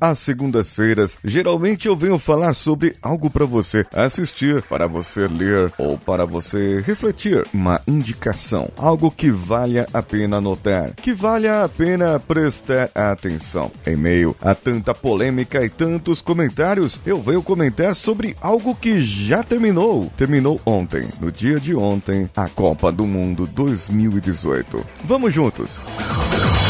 às segundas-feiras, geralmente eu venho falar sobre algo para você assistir, para você ler ou para você refletir. Uma indicação, algo que valha a pena notar, que valha a pena prestar atenção. Em meio a tanta polêmica e tantos comentários, eu venho comentar sobre algo que já terminou. Terminou ontem, no dia de ontem, a Copa do Mundo 2018. Vamos juntos!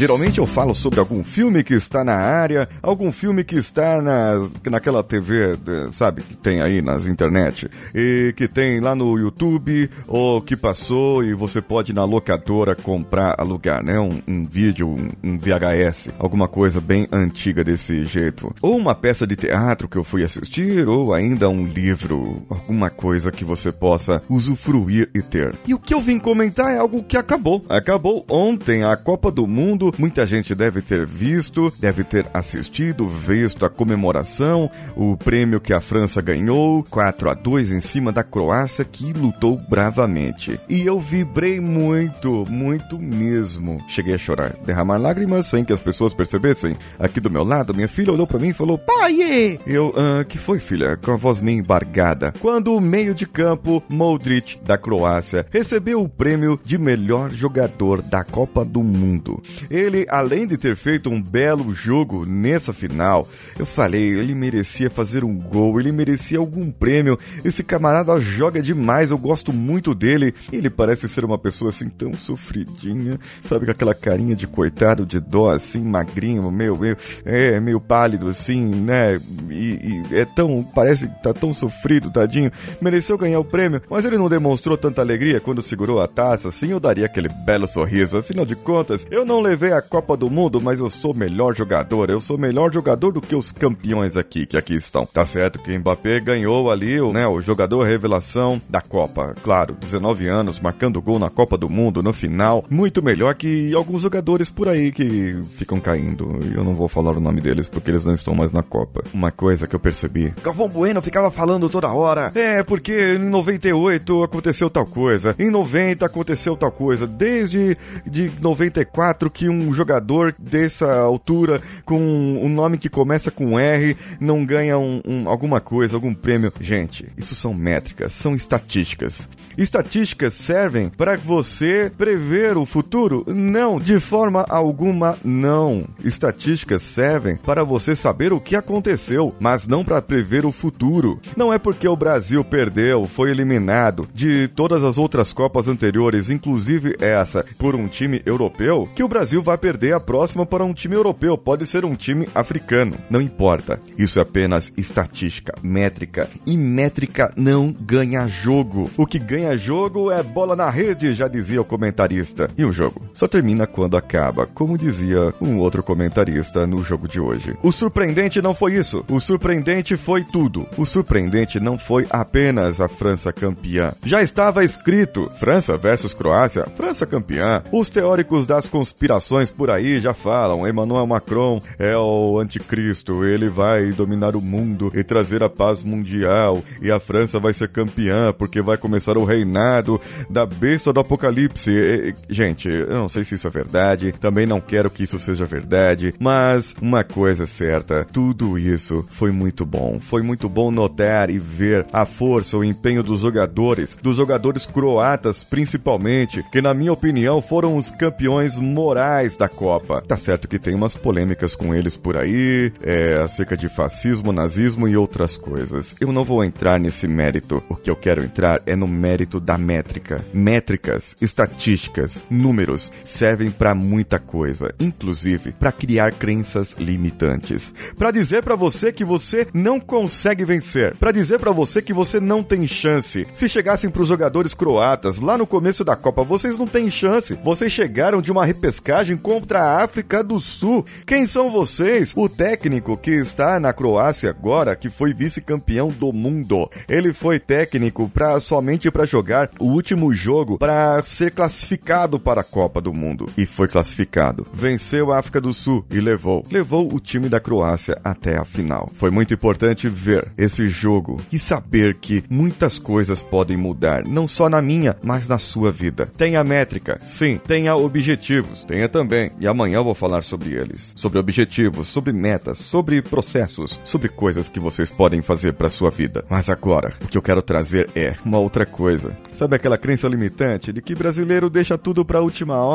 Geralmente eu falo sobre algum filme que está na área, algum filme que está na, naquela TV, sabe, que tem aí nas internet, e que tem lá no YouTube, ou que passou e você pode ir na locadora comprar, alugar, né? Um, um vídeo, um, um VHS, alguma coisa bem antiga desse jeito. Ou uma peça de teatro que eu fui assistir, ou ainda um livro, alguma coisa que você possa usufruir e ter. E o que eu vim comentar é algo que acabou. Acabou ontem a Copa do Mundo muita gente deve ter visto, deve ter assistido, visto a comemoração, o prêmio que a França ganhou, 4 a 2 em cima da Croácia, que lutou bravamente. E eu vibrei muito, muito mesmo. Cheguei a chorar, derramar lágrimas sem que as pessoas percebessem. Aqui do meu lado, minha filha olhou para mim e falou: Pai! Eu, ah, que foi, filha? Com a voz meio embargada. Quando o meio de campo, Modric, da Croácia, recebeu o prêmio de melhor jogador da Copa do Mundo. Ele, além de ter feito um belo jogo nessa final, eu falei, ele merecia fazer um gol, ele merecia algum prêmio. Esse camarada joga demais, eu gosto muito dele. Ele parece ser uma pessoa assim tão sofridinha, sabe, com aquela carinha de coitado, de dó, assim, magrinho, meio, meio, é, meio pálido, assim, né? E, e é tão, parece que tá tão sofrido, tadinho. Mereceu ganhar o prêmio, mas ele não demonstrou tanta alegria quando segurou a taça, assim, eu daria aquele belo sorriso. Afinal de contas, eu não levei a Copa do Mundo, mas eu sou melhor jogador. Eu sou melhor jogador do que os campeões aqui, que aqui estão. Tá certo que Mbappé ganhou ali, o, né, o jogador revelação da Copa. Claro, 19 anos, marcando gol na Copa do Mundo no final. Muito melhor que alguns jogadores por aí que ficam caindo. Eu não vou falar o nome deles porque eles não estão mais na Copa. Uma coisa que eu percebi. Galvão Bueno ficava falando toda hora. É, porque em 98 aconteceu tal coisa. Em 90 aconteceu tal coisa. Desde de 94 que um jogador dessa altura, com um nome que começa com R, não ganha um, um, alguma coisa, algum prêmio. Gente, isso são métricas, são estatísticas. Estatísticas servem para você prever o futuro? Não, de forma alguma, não. Estatísticas servem para você saber o que aconteceu, mas não para prever o futuro. Não é porque o Brasil perdeu, foi eliminado de todas as outras Copas anteriores, inclusive essa, por um time europeu, que o Brasil vai perder a próxima para um time europeu. Pode ser um time africano. Não importa. Isso é apenas estatística, métrica. E métrica não ganha jogo. O que ganha jogo é bola na rede, já dizia o comentarista. E o jogo só termina quando acaba, como dizia um outro comentarista no jogo de hoje. O surpreendente não foi isso. O surpreendente foi tudo. O surpreendente não foi apenas a França campeã. Já estava escrito: França versus Croácia, França campeã. Os teóricos das conspirações por aí já falam: Emmanuel Macron é o anticristo, ele vai dominar o mundo e trazer a paz mundial, e a França vai ser campeã porque vai começar o reinado da besta do apocalipse. E, gente, eu não sei se isso é verdade, também não quero que isso seja verdade, mas uma coisa é certa: tudo isso foi muito bom. Foi muito bom notar e ver a força, o empenho dos jogadores, dos jogadores croatas principalmente, que na minha opinião foram os campeões morais da Copa. Tá certo que tem umas polêmicas com eles por aí, é, acerca de fascismo, nazismo e outras coisas. Eu não vou entrar nesse mérito. O que eu quero entrar é no mérito da métrica. Métricas, estatísticas, números servem para muita coisa, inclusive para criar crenças limitantes, para dizer para você que você não consegue vencer, para dizer para você que você não tem chance. Se chegassem para os jogadores croatas lá no começo da Copa, vocês não têm chance. Vocês chegaram de uma repescagem contra a África do Sul. Quem são vocês? O técnico que está na Croácia agora, que foi vice-campeão do mundo. Ele foi técnico para somente para jogar o último jogo para ser classificado para a Copa do Mundo e foi classificado. Venceu a África do Sul e levou, levou o time da Croácia até a final. Foi muito importante ver esse jogo e saber que muitas coisas podem mudar, não só na minha, mas na sua vida. Tenha métrica, sim, tenha objetivos, tenha também. E amanhã eu vou falar sobre eles, sobre objetivos, sobre metas, sobre processos, sobre coisas que vocês podem fazer para sua vida. Mas agora, o que eu quero trazer é uma outra coisa. Sabe aquela crença limitante de que brasileiro deixa tudo pra última hora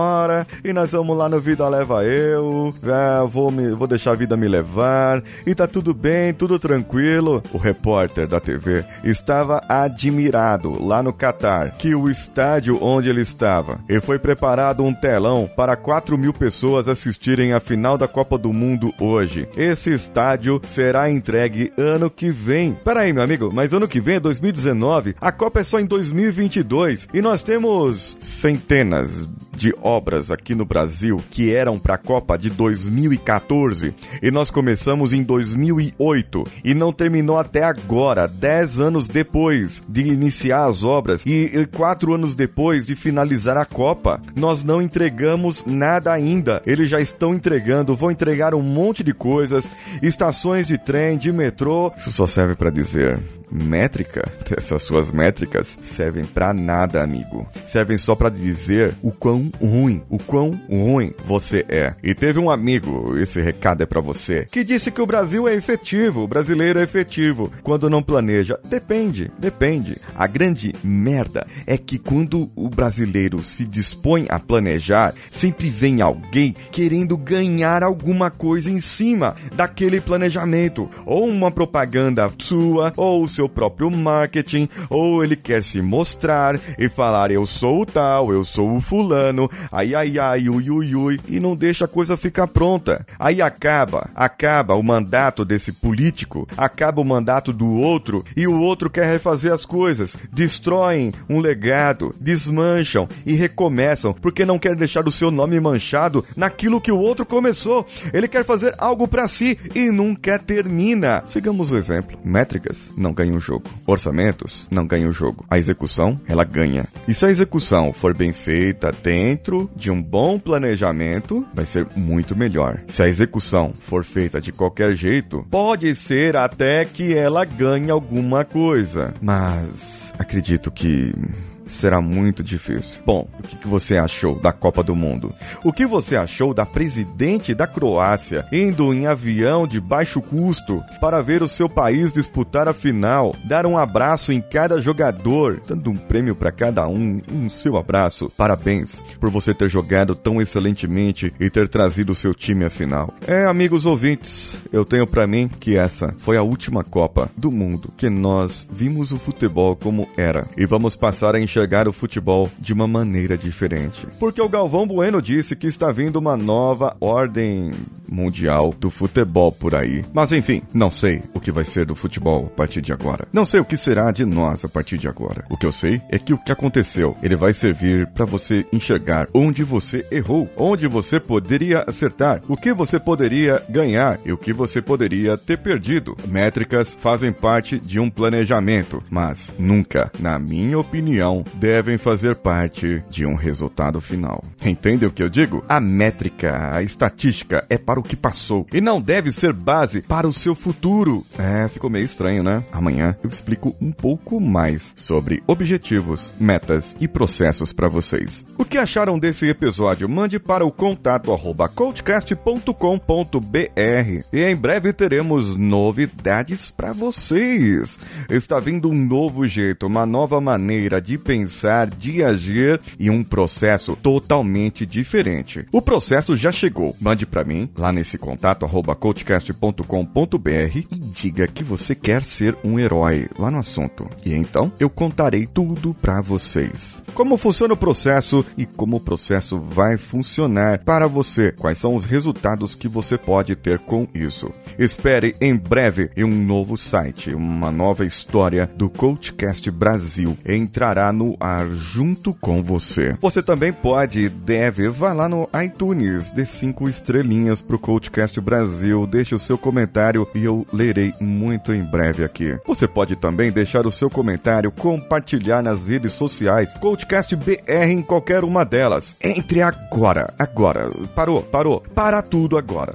e nós vamos lá no Vida Leva Eu, é, vou, me, vou deixar a vida me levar e tá tudo bem, tudo tranquilo? O repórter da TV estava admirado lá no Catar que o estádio onde ele estava e foi preparado um telão para 4 mil pessoas assistirem a final da Copa do Mundo hoje. Esse estádio será entregue ano que vem. Peraí, meu amigo, mas ano que vem é 2019, a Copa é só em 2022 e nós temos centenas de obras aqui no Brasil que eram para a Copa de 2014 e nós começamos em 2008 e não terminou até agora, 10 anos depois de iniciar as obras e, e quatro anos depois de finalizar a Copa, nós não entregamos nada ainda. Eles já estão entregando, vão entregar um monte de coisas, estações de trem, de metrô. Isso só serve para dizer métrica, essas suas métricas servem para nada, amigo. Servem só para dizer o quão ruim, o quão ruim você é. E teve um amigo, esse recado é para você, que disse que o Brasil é efetivo, o brasileiro é efetivo quando não planeja. Depende, depende. A grande merda é que quando o brasileiro se dispõe a planejar, sempre vem alguém querendo ganhar alguma coisa em cima daquele planejamento, ou uma propaganda sua, ou seu próprio marketing, ou ele quer se mostrar e falar eu sou o tal, eu sou o fulano, ai ai ai, ui ui ui, e não deixa a coisa ficar pronta. Aí acaba, acaba o mandato desse político, acaba o mandato do outro e o outro quer refazer as coisas, destroem um legado, desmancham e recomeçam porque não quer deixar o seu nome manchado naquilo que o outro começou. Ele quer fazer algo para si e nunca termina. Sigamos o exemplo. Métricas não ganham ganha o jogo. Orçamentos não ganham o jogo. A execução, ela ganha. E se a execução for bem feita dentro de um bom planejamento, vai ser muito melhor. Se a execução for feita de qualquer jeito, pode ser até que ela ganhe alguma coisa. Mas acredito que será muito difícil. Bom, o que, você achou da Copa do Mundo? O que você achou da presidente da Croácia indo em avião de baixo custo para ver o seu país disputar a final, dar um abraço em cada jogador, dando um prêmio para cada um, um seu abraço. Parabéns por você ter jogado tão excelentemente e ter trazido o seu time à final. É, amigos ouvintes, eu tenho para mim que essa foi a última Copa do Mundo que nós vimos o futebol como era e vamos passar a enxergar o futebol de uma maneira diferente. Porque o Galvão Bueno disse que está vindo uma nova ordem mundial do futebol por aí. Mas enfim, não sei o que vai ser do futebol a partir de agora. Não sei o que será de nós a partir de agora. O que eu sei é que o que aconteceu, ele vai servir para você enxergar onde você errou, onde você poderia acertar, o que você poderia ganhar e o que você poderia ter perdido. Métricas fazem parte de um planejamento, mas nunca, na minha opinião, devem fazer parte de um resultado final. Entende o que eu digo? A métrica, a estatística é para o que passou e não deve ser base para o seu futuro. É, ficou meio estranho, né? Amanhã eu explico um pouco mais sobre objetivos, metas e processos para vocês. O que acharam desse episódio? Mande para o contato e em breve teremos novidades para vocês. Está vindo um novo jeito, uma nova maneira de pensar pensar, de agir e um processo totalmente diferente. O processo já chegou. Mande para mim lá nesse contato arroba coachcast.com.br e diga que você quer ser um herói lá no assunto. E então eu contarei tudo para vocês. Como funciona o processo e como o processo vai funcionar para você. Quais são os resultados que você pode ter com isso. Espere em breve um novo site, uma nova história do Coachcast Brasil entrará no ar junto com você. Você também pode e deve vá lá no iTunes, dê cinco estrelinhas pro Coachcast Brasil, deixe o seu comentário e eu lerei muito em breve aqui. Você pode também deixar o seu comentário, compartilhar nas redes sociais, Coachcast BR em qualquer uma delas. Entre agora, agora. Parou, parou. Para tudo agora.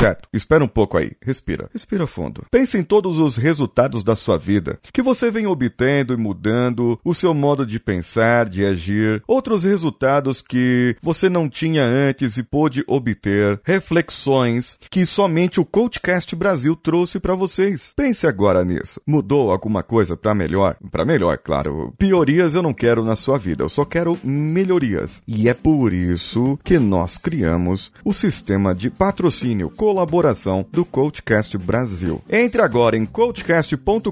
Certo, espera um pouco aí. Respira. Respira fundo. Pense em todos os resultados da sua vida que você vem obtendo e mudando, o seu modo de pensar, de agir, outros resultados que você não tinha antes e pôde obter, reflexões que somente o Coachcast Brasil trouxe para vocês. Pense agora nisso. Mudou alguma coisa para melhor? Para melhor, claro. Piorias eu não quero na sua vida, eu só quero melhorias. E é por isso que nós criamos o sistema de patrocínio colaboração do Coachcast Brasil. Entre agora em coachcast.com.br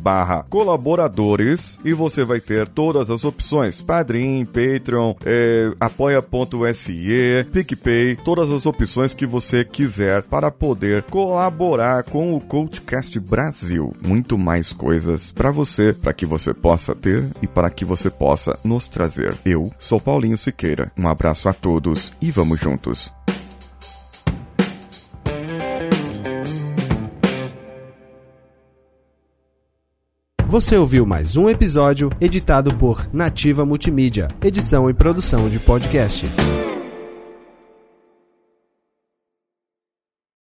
barra colaboradores e você vai ter todas as opções, Padrim, Patreon, é, apoia.se, PicPay, todas as opções que você quiser para poder colaborar com o Coachcast Brasil. Muito mais coisas para você, para que você possa ter e para que você possa nos trazer. Eu sou Paulinho Siqueira. Um abraço a todos e vamos juntos. Você ouviu mais um episódio editado por Nativa Multimídia, edição e produção de podcasts.